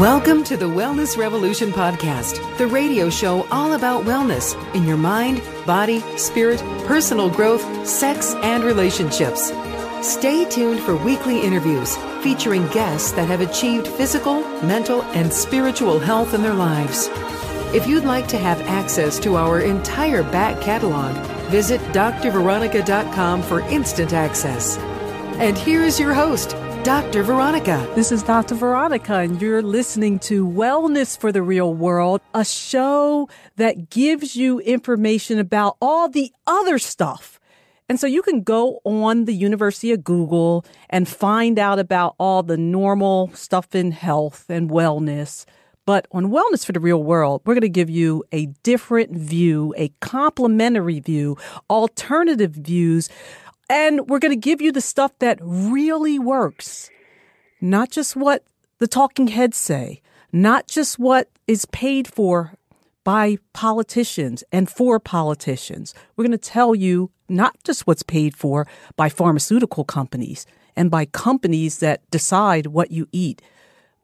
Welcome to the Wellness Revolution Podcast, the radio show all about wellness in your mind, body, spirit, personal growth, sex, and relationships. Stay tuned for weekly interviews featuring guests that have achieved physical, mental, and spiritual health in their lives. If you'd like to have access to our entire back catalog, visit drveronica.com for instant access. And here is your host, Dr. Veronica. This is Dr. Veronica, and you're listening to Wellness for the Real World, a show that gives you information about all the other stuff. And so you can go on the University of Google and find out about all the normal stuff in health and wellness. But on Wellness for the Real World, we're going to give you a different view, a complementary view, alternative views and we're going to give you the stuff that really works, not just what the talking heads say, not just what is paid for by politicians and for politicians. We're going to tell you not just what's paid for by pharmaceutical companies and by companies that decide what you eat,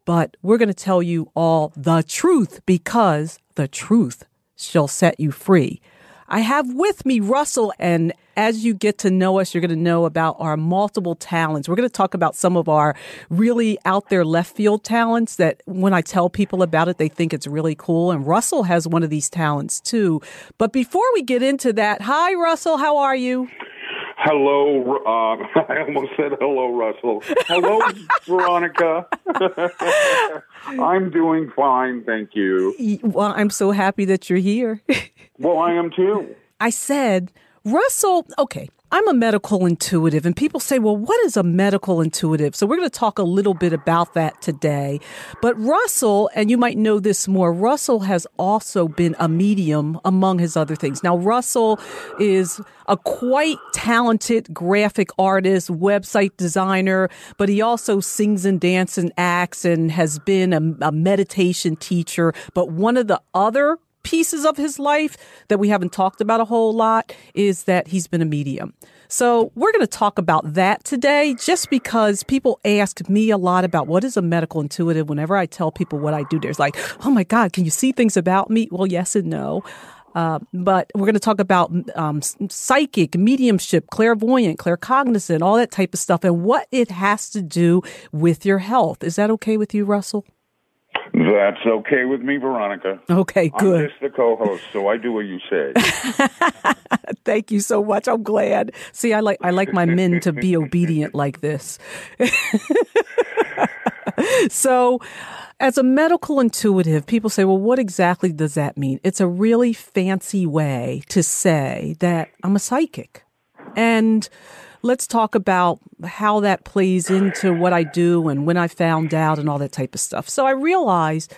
but we're going to tell you all the truth because the truth shall set you free. I have with me Russell, and as you get to know us, you're going to know about our multiple talents. We're going to talk about some of our really out there left field talents that when I tell people about it, they think it's really cool. And Russell has one of these talents too. But before we get into that, hi, Russell, how are you? Hello, uh, I almost said hello, Russell. Hello, Veronica. I'm doing fine, thank you. Well, I'm so happy that you're here. well, I am too. I said, Russell, okay, I'm a medical intuitive, and people say, well, what is a medical intuitive? So we're going to talk a little bit about that today. But Russell, and you might know this more, Russell has also been a medium among his other things. Now, Russell is a quite talented graphic artist, website designer, but he also sings and dances and acts and has been a, a meditation teacher. But one of the other pieces of his life that we haven't talked about a whole lot is that he's been a medium. So we're going to talk about that today just because people ask me a lot about what is a medical intuitive. Whenever I tell people what I do, there's like, oh my God, can you see things about me? Well, yes and no. Uh, but we're going to talk about um, psychic, mediumship, clairvoyant, claircognizant, all that type of stuff, and what it has to do with your health. Is that okay with you, Russell? That's okay with me, Veronica. Okay, good. I'm just the co-host, so I do what you say. Thank you so much. I'm glad. See, I like I like my men to be obedient like this. so, as a medical intuitive, people say, "Well, what exactly does that mean?" It's a really fancy way to say that I'm a psychic. And let's talk about how that plays into what I do and when I found out and all that type of stuff. So I realized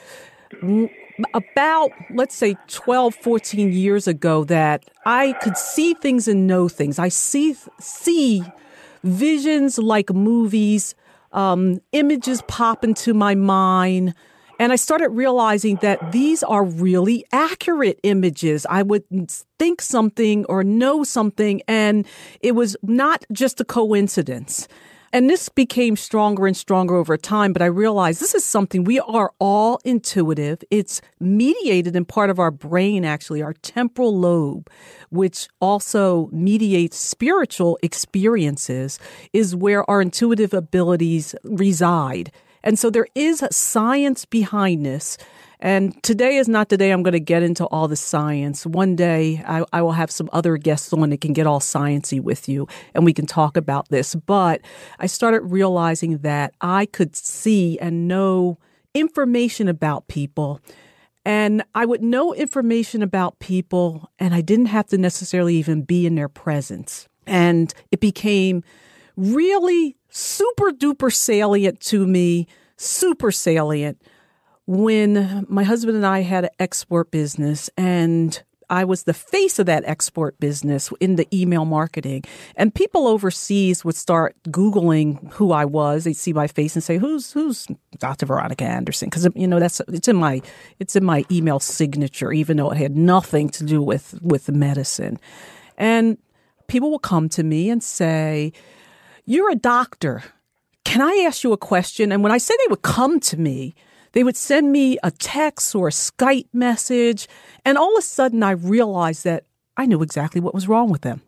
about, let's say 12, 14 years ago that I could see things and know things. I see, see visions like movies, um, images pop into my mind, and I started realizing that these are really accurate images. I would think something or know something, and it was not just a coincidence. And this became stronger and stronger over time, but I realized this is something we are all intuitive. It's mediated in part of our brain, actually, our temporal lobe, which also mediates spiritual experiences, is where our intuitive abilities reside. And so there is science behind this. And today is not the day I'm going to get into all the science. One day I, I, will have some other guests on that can get all sciency with you and we can talk about this. But I started realizing that I could see and know information about people. And I would know information about people and I didn't have to necessarily even be in their presence. And it became really super duper salient to me, super salient when my husband and I had an export business and I was the face of that export business in the email marketing. And people overseas would start Googling who I was. They'd see my face and say, who's, who's Dr. Veronica Anderson? Cause you know, that's, it's in my, it's in my email signature, even though it had nothing to do with, with the medicine. And people will come to me and say, you're a doctor. Can I ask you a question? And when I say they would come to me, They would send me a text or a Skype message, and all of a sudden I realized that I knew exactly what was wrong with them.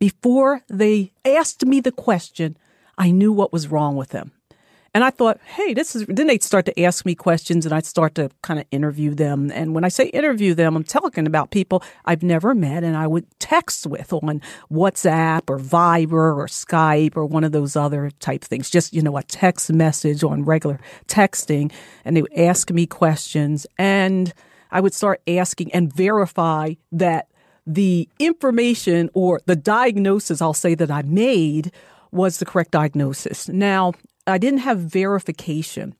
Before they asked me the question, I knew what was wrong with them. And I thought, hey, this is, then they'd start to ask me questions and I'd start to kind of interview them. And when I say interview them, I'm talking about people I've never met and I would text with on WhatsApp or Viber or Skype or one of those other type things. Just, you know, a text message on regular texting. And they would ask me questions and I would start asking and verify that the information or the diagnosis I'll say that I made was the correct diagnosis. Now, I didn't have verification.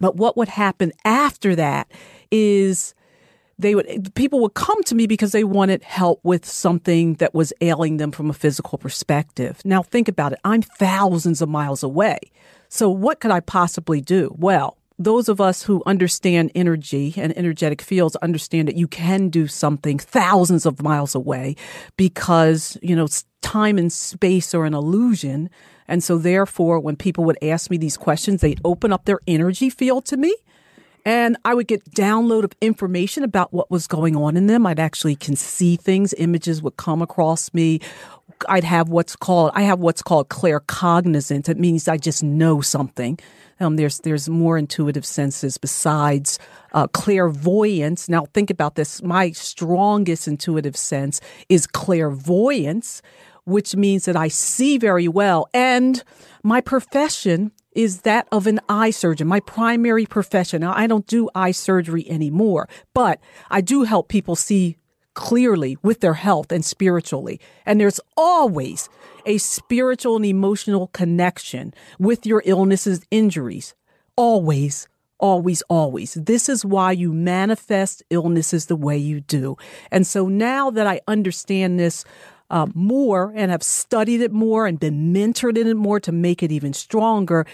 But what would happen after that is they would people would come to me because they wanted help with something that was ailing them from a physical perspective. Now think about it. I'm thousands of miles away. So what could I possibly do? Well, those of us who understand energy and energetic fields understand that you can do something thousands of miles away because, you know, time and space are an illusion and so therefore, when people would ask me these questions, they'd open up their energy field to me and I would get download of information about what was going on in them. I'd actually can see things. Images would come across me. I'd have what's called, I have what's called claircognizance. It means I just know something. Um, there's, there's more intuitive senses besides, uh, clairvoyance. Now think about this. My strongest intuitive sense is clairvoyance which means that I see very well. And my profession is that of an eye surgeon, my primary profession. Now, I don't do eye surgery anymore, but I do help people see clearly with their health and spiritually. And there's always a spiritual and emotional connection with your illnesses, injuries. Always, always, always. This is why you manifest illnesses the way you do. And so now that I understand this uh, more and have studied it more and been mentored in it more to make it even stronger,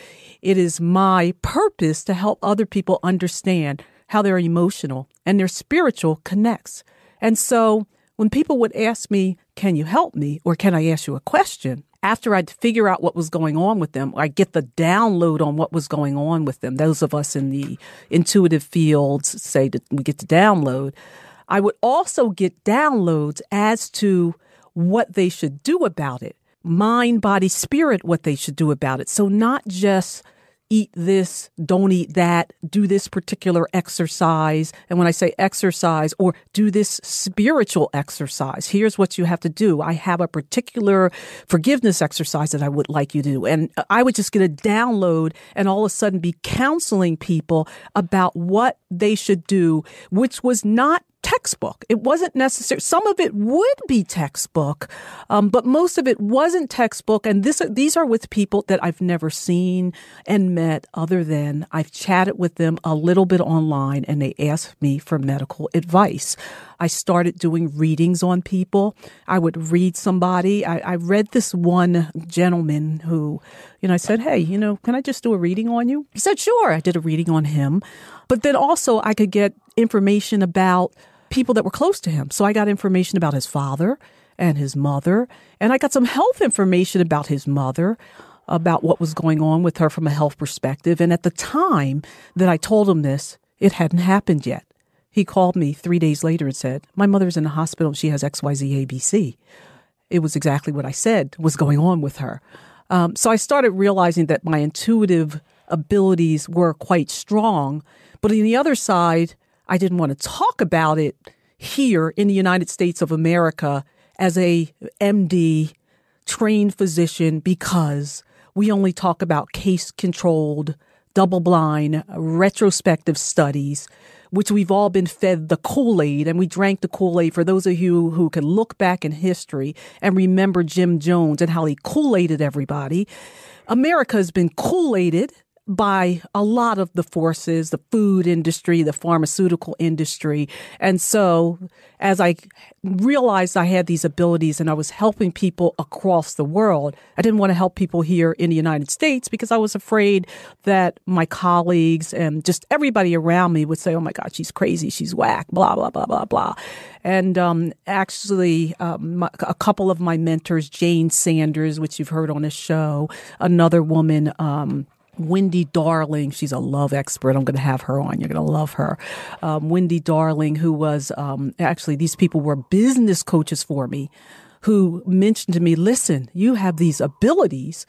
it is my purpose to help other people understand how their emotional and their spiritual connects. And so when people would ask me, Can you help me? or Can I ask you a question? After I'd figure out what was going on with them, I get the download on what was going on with them. Those of us in the intuitive fields say that we get to download. I would also get downloads as to what they should do about it. Mind, body, spirit, what they should do about it. So not just eat this, don't eat that, do this particular exercise. And when I say exercise or do this spiritual exercise, here's what you have to do. I have a particular forgiveness exercise that I would like you to do. And I would just get a download and all of a sudden be counseling people about what they should do, which was not textbook. It wasn't necessary. Some of it would be textbook, um, but most of it wasn't textbook. And this, these are with people that I've never seen and met other than I've chatted with them a little bit online and they asked me for medical advice. I started doing readings on people. I would read somebody. I, I read this one gentleman who, you know, I said, Hey, you know, can I just do a reading on you? He said, Sure. I did a reading on him. But then also I could get information about people that were close to him. So I got information about his father and his mother, and I got some health information about his mother, about what was going on with her from a health perspective. And at the time that I told him this, it hadn't happened yet. He called me three days later and said, My mother's in the hospital. She has XYZ ABC. It was exactly what I said was going on with her. Um, so I started realizing that my intuitive abilities were quite strong. But on the other side, I didn't want to talk about it here in the United States of America as a MD trained physician because we only talk about case controlled, double blind, retrospective studies, which we've all been fed the Kool Aid and we drank the Kool Aid. For those of you who can look back in history and remember Jim Jones and how he Kool Aided everybody, America has been Kool Aided by a lot of the forces, the food industry, the pharmaceutical industry. And so as I realized I had these abilities and I was helping people across the world, I didn't want to help people here in the United States because I was afraid that my colleagues and just everybody around me would say, oh my God, she's crazy, she's whack, blah, blah, blah, blah, blah. And um, actually, um, a couple of my mentors, Jane Sanders, which you've heard on this show, another woman, um, Wendy Darling, she's a love expert. I'm going to have her on. You're going to love her. Um, Wendy Darling, who was um, actually, these people were business coaches for me, who mentioned to me, listen, you have these abilities.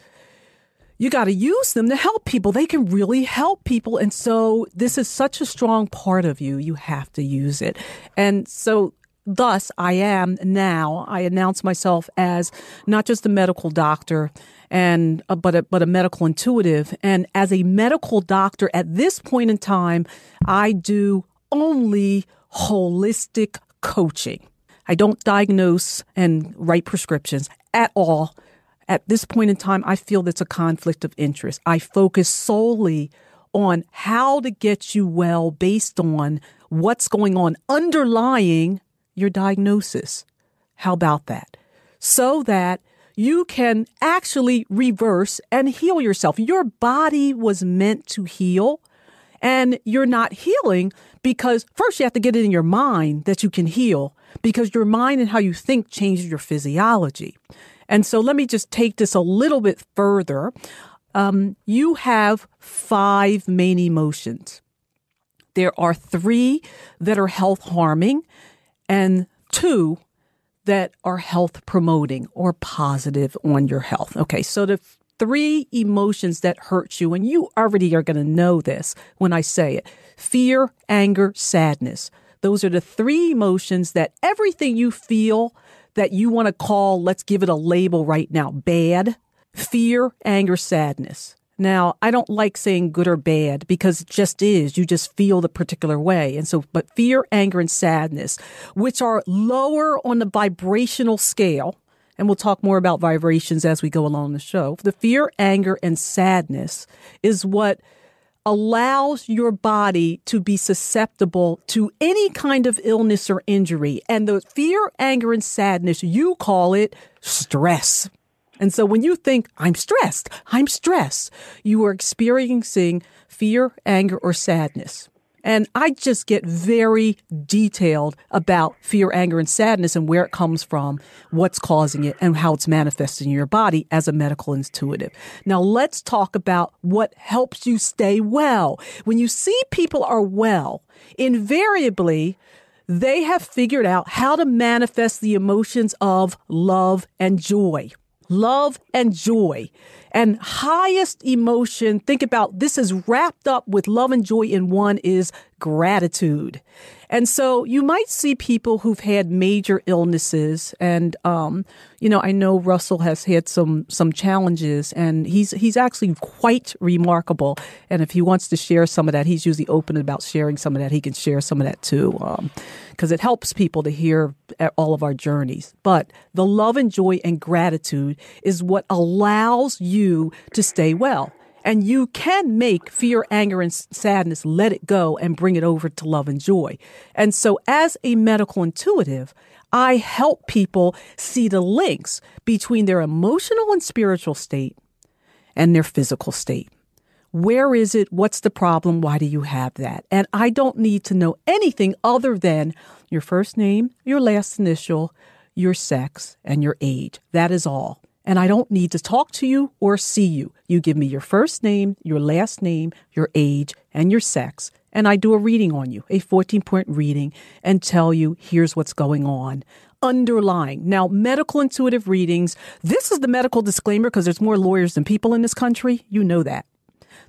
You got to use them to help people. They can really help people. And so this is such a strong part of you. You have to use it. And so thus I am now, I announce myself as not just a medical doctor and uh, but a, but a medical intuitive. And as a medical doctor at this point in time, I do only holistic coaching. I don't diagnose and write prescriptions at all. At this point in time, I feel that's a conflict of interest. I focus solely on how to get you well based on what's going on underlying your diagnosis. How about that? So that you can actually reverse and heal yourself. Your body was meant to heal and you're not healing because first you have to get it in your mind that you can heal because your mind and how you think changes your physiology. And so let me just take this a little bit further. Um, you have five main emotions. There are three that are health harming and two that are health promoting or positive on your health. Okay, so the three emotions that hurt you, and you already are going to know this when I say it fear, anger, sadness. Those are the three emotions that everything you feel that you want to call, let's give it a label right now bad, fear, anger, sadness. Now, I don't like saying good or bad because it just is. You just feel the particular way. And so, but fear, anger, and sadness, which are lower on the vibrational scale, and we'll talk more about vibrations as we go along the show. The fear, anger, and sadness is what allows your body to be susceptible to any kind of illness or injury. And the fear, anger, and sadness, you call it stress. And so when you think, I'm stressed, I'm stressed, you are experiencing fear, anger, or sadness. And I just get very detailed about fear, anger, and sadness and where it comes from, what's causing it, and how it's manifesting in your body as a medical intuitive. Now let's talk about what helps you stay well. When you see people are well, invariably, they have figured out how to manifest the emotions of love and joy love and joy and highest emotion think about this is wrapped up with love and joy in one is gratitude. And so you might see people who've had major illnesses and um, you know i know russell has had some some challenges and he's he's actually quite remarkable. And if he wants to share some of that he's usually open about sharing some of that. He can share some of that too because um, it helps people to hear all of our journeys. But the love and joy and gratitude is what allows you to stay well and you can make fear, anger, and sadness, let it go and bring it over to love and joy. And so, as a medical intuitive, I help people see the links between their emotional and spiritual state and their physical state. Where is it? What's the problem? Why do you have that? And I don't need to know anything other than your first name, your last initial, your sex, and your age. That is all and I don't need to talk to you or see you. You give me your first name, your last name, your age, and your sex, and I do a reading on you, a 14 point reading, and tell you here's what's going on. Underlying. Now, medical intuitive readings, this is the medical disclaimer because there's more lawyers than people in this country. You know that.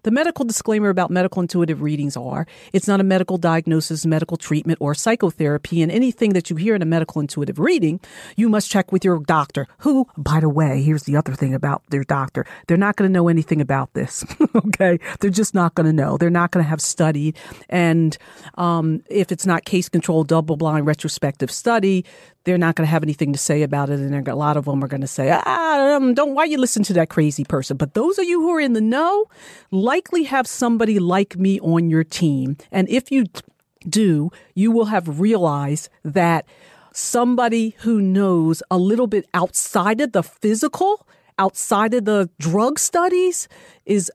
The medical disclaimer about medical intuitive readings are it's not a medical diagnosis, medical treatment, or psychotherapy. And anything that you hear in a medical intuitive reading, you must check with your doctor, who, by the way, here's the other thing about their doctor. They're not going to know anything about this. okay. They're just not going to know. They're not going to have studied. And um, if it's not case controlled, double blind retrospective study, they're not going to have anything to say about it. And a lot of them are going to say, ah, um, don't, why you listen to that crazy person? But those of you who are in the know likely have somebody like me on your team. And if you do, you will have realized that somebody who knows a little bit outside of the physical, outside of the drug studies is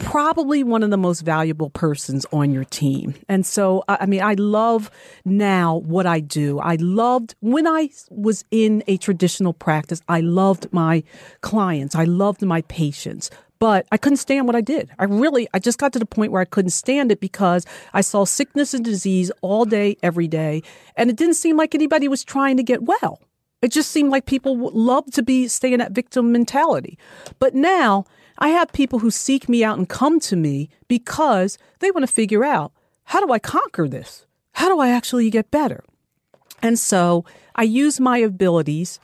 probably one of the most valuable persons on your team. And so, I mean, I love now what I do. I loved when I was in a traditional practice, I loved my clients, I loved my patients. but I couldn't stand what I did. I really, I just got to the point where I couldn't stand it because I saw sickness and disease all day, every day, and it didn't seem like anybody was trying to get well. It just seemed like people loved to be staying at victim mentality. But now I have people who seek me out and come to me because they want to figure out how do I conquer this? How do I actually get better? And so I use my abilities,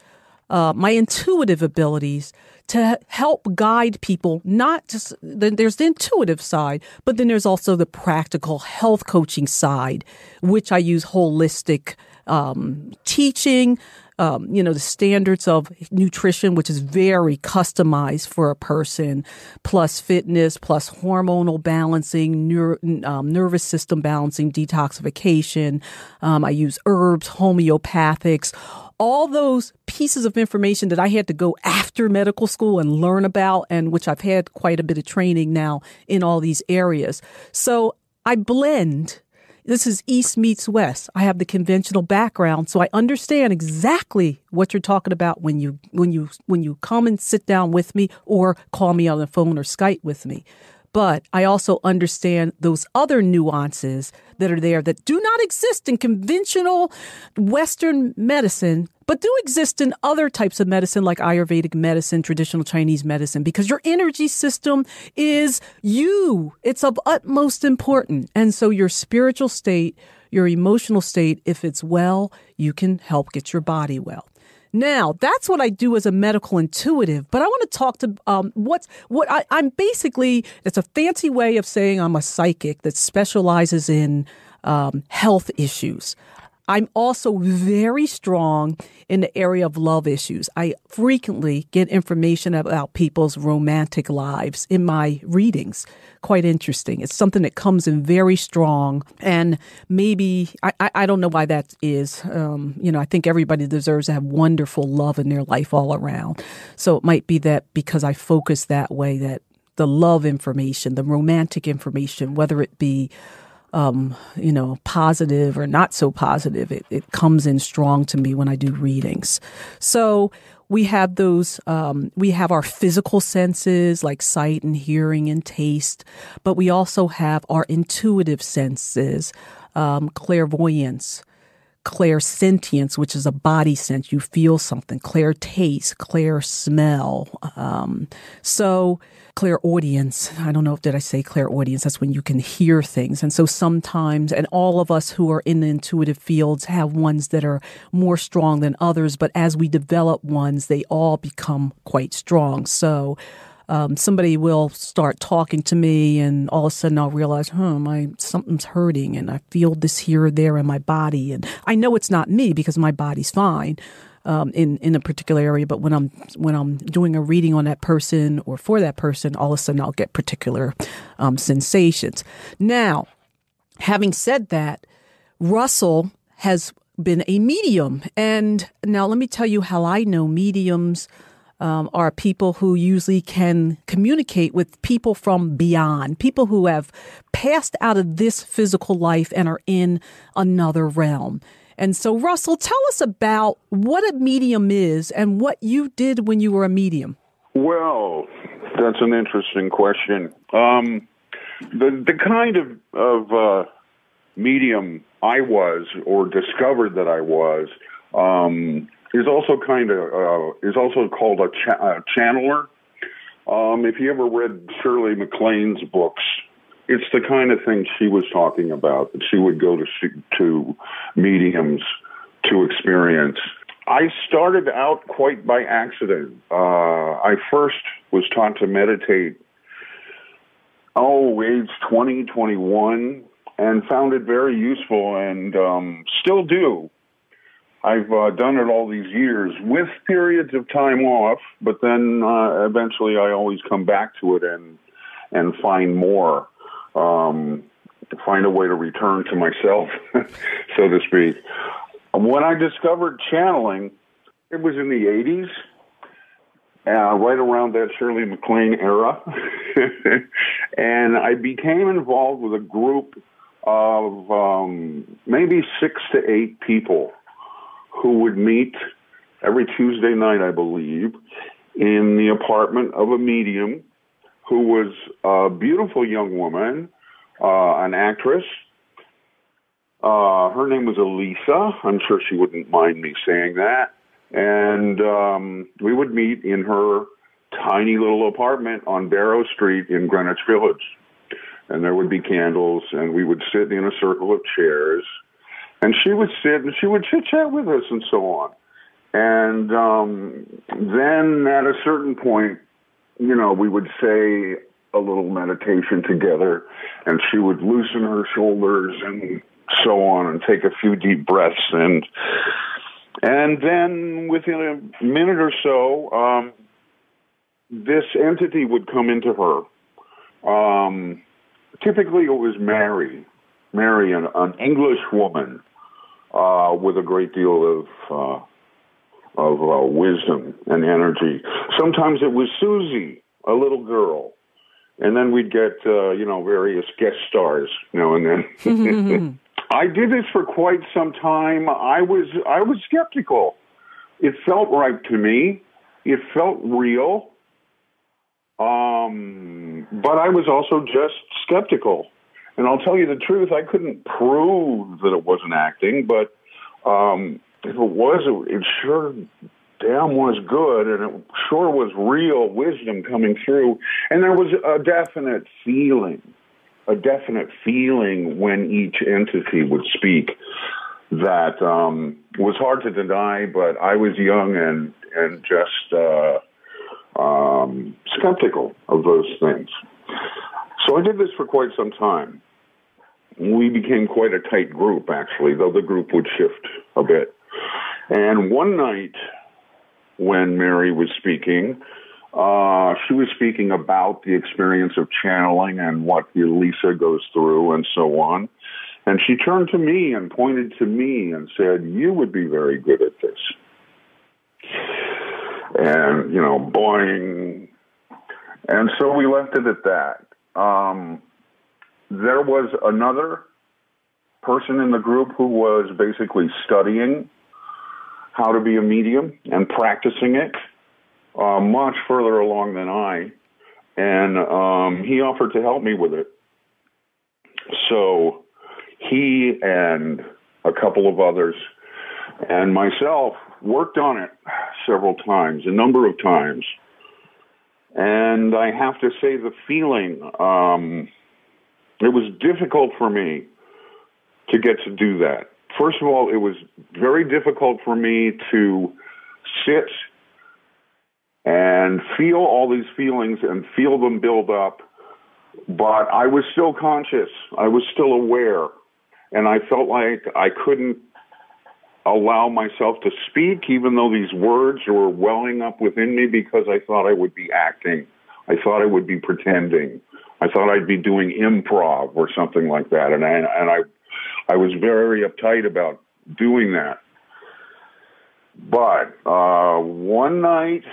uh, my intuitive abilities to help guide people, not just, there's the intuitive side, but then there's also the practical health coaching side, which I use holistic um, teaching, um, you know, the standards of nutrition, which is very customized for a person, plus fitness, plus hormonal balancing, um, nervous system balancing, detoxification. Um, I use herbs, homeopathics, all those pieces of information that I had to go after medical school and learn about, and which I've had quite a bit of training now in all these areas. So I blend this is East meets West. I have the conventional background, so I understand exactly what you're talking about when you when you when you come and sit down with me or call me on the phone or Skype with me but I also understand those other nuances that are there that do not exist in conventional Western medicine, but do exist in other types of medicine like Ayurvedic medicine, traditional Chinese medicine, because your energy system is you. It's of utmost importance. And so your spiritual state, your emotional state, if it's well, you can help get your body well. Now, that's what I do as a medical intuitive, but I want to talk to um, what's what I, I'm basically. It's a fancy way of saying I'm a psychic that specializes in um, health issues. I'm also very strong in the area of love issues. I frequently get information about people's romantic lives in my readings. Quite interesting. It's something that comes in very strong, and maybe I, I don't know why that is. Um, you know, I think everybody deserves to have wonderful love in their life all around. So it might be that because I focus that way, that the love information, the romantic information, whether it be um, you know, positive or not so positive. It, it comes in strong to me when I do readings. So we have those, um, we have our physical senses like sight and hearing and taste, but we also have our intuitive senses, um, clairvoyance, clairsentience, which is a body sense. You feel something, clair taste, clair smell. Um, so, clairaudience. I don't know if did I say clairaudience. That's when you can hear things. And so sometimes, and all of us who are in the intuitive fields have ones that are more strong than others. But as we develop ones, they all become quite strong. So um, somebody will start talking to me, and all of a sudden I'll realize, huh, my something's hurting, and I feel this here or there in my body, and I know it's not me because my body's fine um, in in a particular area. But when I'm when I'm doing a reading on that person or for that person, all of a sudden I'll get particular um, sensations. Now, having said that, Russell has been a medium, and now let me tell you how I know mediums. Um, are people who usually can communicate with people from beyond, people who have passed out of this physical life and are in another realm. And so, Russell, tell us about what a medium is and what you did when you were a medium. Well, that's an interesting question. Um, the the kind of of uh, medium I was or discovered that I was um, is also kind of uh, is also called a, cha- a channeler. Um, if you ever read Shirley MacLaine's books, it's the kind of thing she was talking about that she would go to to mediums to experience. I started out quite by accident. Uh, I first was taught to meditate, oh, age 20, 21, and found it very useful and um, still do. I've uh, done it all these years with periods of time off, but then uh, eventually I always come back to it and and find more um, find a way to return to myself, so to speak. When I discovered channeling, it was in the 80s, uh, right around that Shirley MacLaine era. and I became involved with a group of um, maybe six to eight people who would meet every Tuesday night, I believe, in the apartment of a medium who was a beautiful young woman, uh, an actress. Uh, her name was Elisa. I'm sure she wouldn't mind me saying that. And um, we would meet in her tiny little apartment on Barrow Street in Greenwich Village. And there would be candles, and we would sit in a circle of chairs. And she would sit and she would chit chat with us and so on. And um, then at a certain point, you know, we would say a little meditation together, and she would loosen her shoulders and so on, and take a few deep breaths, and and then within a minute or so, um, this entity would come into her. Um, typically, it was Mary, Mary, an, an English woman uh, with a great deal of uh, of uh, wisdom and energy. Sometimes it was Susie, a little girl, and then we'd get uh, you know various guest stars now and then. I did this for quite some time. I was I was skeptical. It felt right to me. It felt real. Um, but I was also just skeptical. And I'll tell you the truth, I couldn't prove that it wasn't acting, but um, if it was, it, sure damn was good, and it sure was real wisdom coming through. And there was a definite feeling, a definite feeling when each entity would speak that um, was hard to deny. But I was young and and just uh, um, skeptical of those things. So I did this for quite some time we became quite a tight group, actually, though the group would shift a bit. And one night, when Mary was speaking, uh, she was speaking about the experience of channeling and what Elisa goes through and so on. And she turned to me and pointed to me and said, You would be very good at this. And, you know, boing. And so we left it at that. Um, there was another person in the group who was basically studying how to be a medium and practicing it uh, much further along than I. And um, he offered to help me with it. So he and a couple of others and myself worked on it several times, a number of times. And I have to say, the feeling um, it was difficult for me to get to do that. First of all, it was very difficult for me to sit and feel all these feelings and feel them build up, but I was still conscious. I was still aware. And I felt like I couldn't allow myself to speak, even though these words were welling up within me because I thought I would be acting. I thought I would be pretending. I thought I'd be doing improv or something like that, and I and I I was very uptight about doing that. But uh, one night,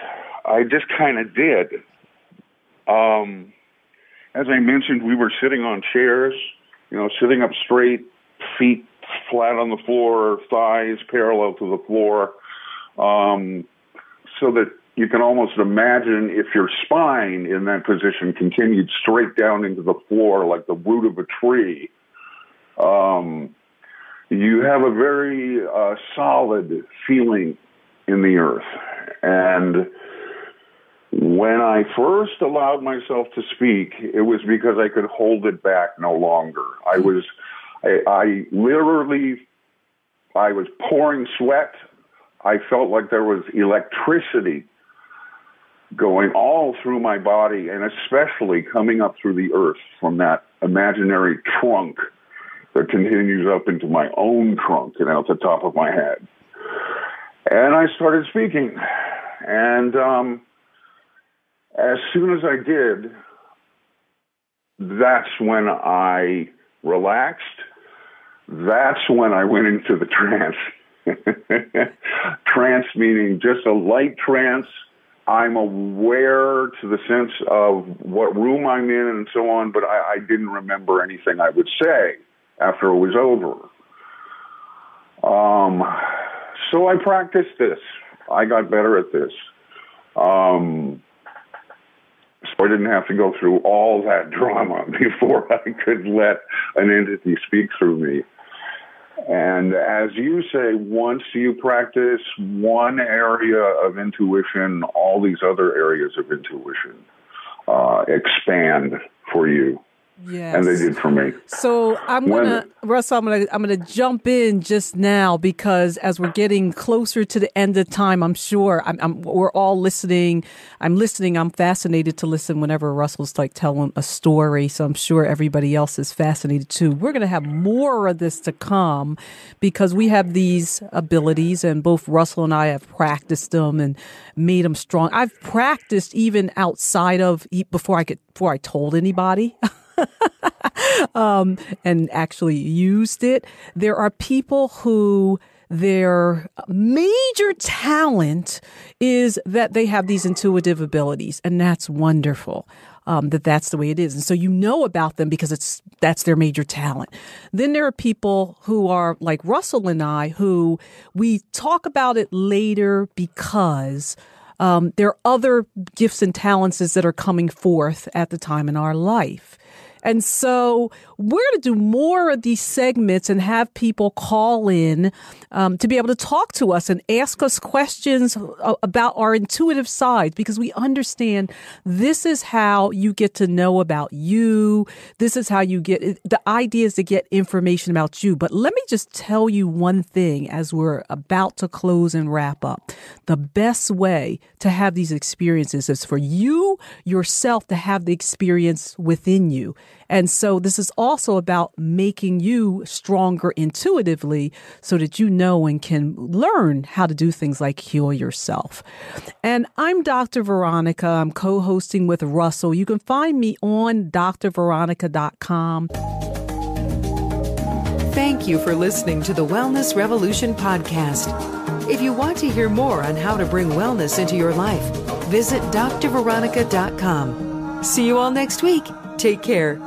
I just kind of did. Um, as I mentioned, we were sitting on chairs, you know, sitting up straight, feet flat on the floor, thighs parallel to the floor, um, so that you can almost imagine if your spine in that position continued straight down into the floor like the root of a tree. Um, you have a very uh, solid feeling in the earth. And when I first allowed myself to speak, it was because I could hold it back no longer. I was, I, I literally, I was pouring sweat. I felt like there was electricity going all through my body and especially coming up through the earth from that imaginary trunk that continues up into my own trunk and out the top of my head. And I started speaking. And um, as soon as I did, that's when I relaxed. That's when I went into the trance. trance meaning just a light trance I'm aware to the sense of what room I'm in and so on, but I, I didn't remember anything I would say after it was over. Um, so I practiced this. I got better at this. Um, I didn't have to go through all that drama before I could let an entity speak through me. And as you say, once you practice one area of intuition, all these other areas of intuition uh, expand for you. Yes. And they did for me. So I'm When- gonna Russell, I'm gonna I'm gonna jump in just now because as we're getting closer to the end of time, I'm sure I'm, I'm we're all listening. I'm listening. I'm fascinated to listen whenever Russell's like telling a story. So I'm sure everybody else is fascinated too. We're gonna have more of this to come because we have these abilities, and both Russell and I have practiced them and made them strong. I've practiced even outside of before I could before I told anybody. um, and actually used it. There are people who their major talent is that they have these intuitive abilities, and that's wonderful. Um, that that's the way it is, and so you know about them because it's that's their major talent. Then there are people who are like Russell and I, who we talk about it later because um, there are other gifts and talents that are coming forth at the time in our life. And so we're going to do more of these segments and have people call in um, to be able to talk to us and ask us questions about our intuitive side because we understand this is how you get to know about you. This is how you get the idea is to get information about you. But let me just tell you one thing as we're about to close and wrap up. The best way to have these experiences is for you yourself to have the experience within you. And so this is also about making you stronger intuitively so that you know and can learn how to do things like heal yourself. And I'm Dr. Veronica. I'm co-hosting with Russell. You can find me on drveronica.com. Thank you for listening to the Wellness Revolution podcast. If you want to hear more on how to bring wellness into your life, visit drveronica.com. See you all next week. Take care.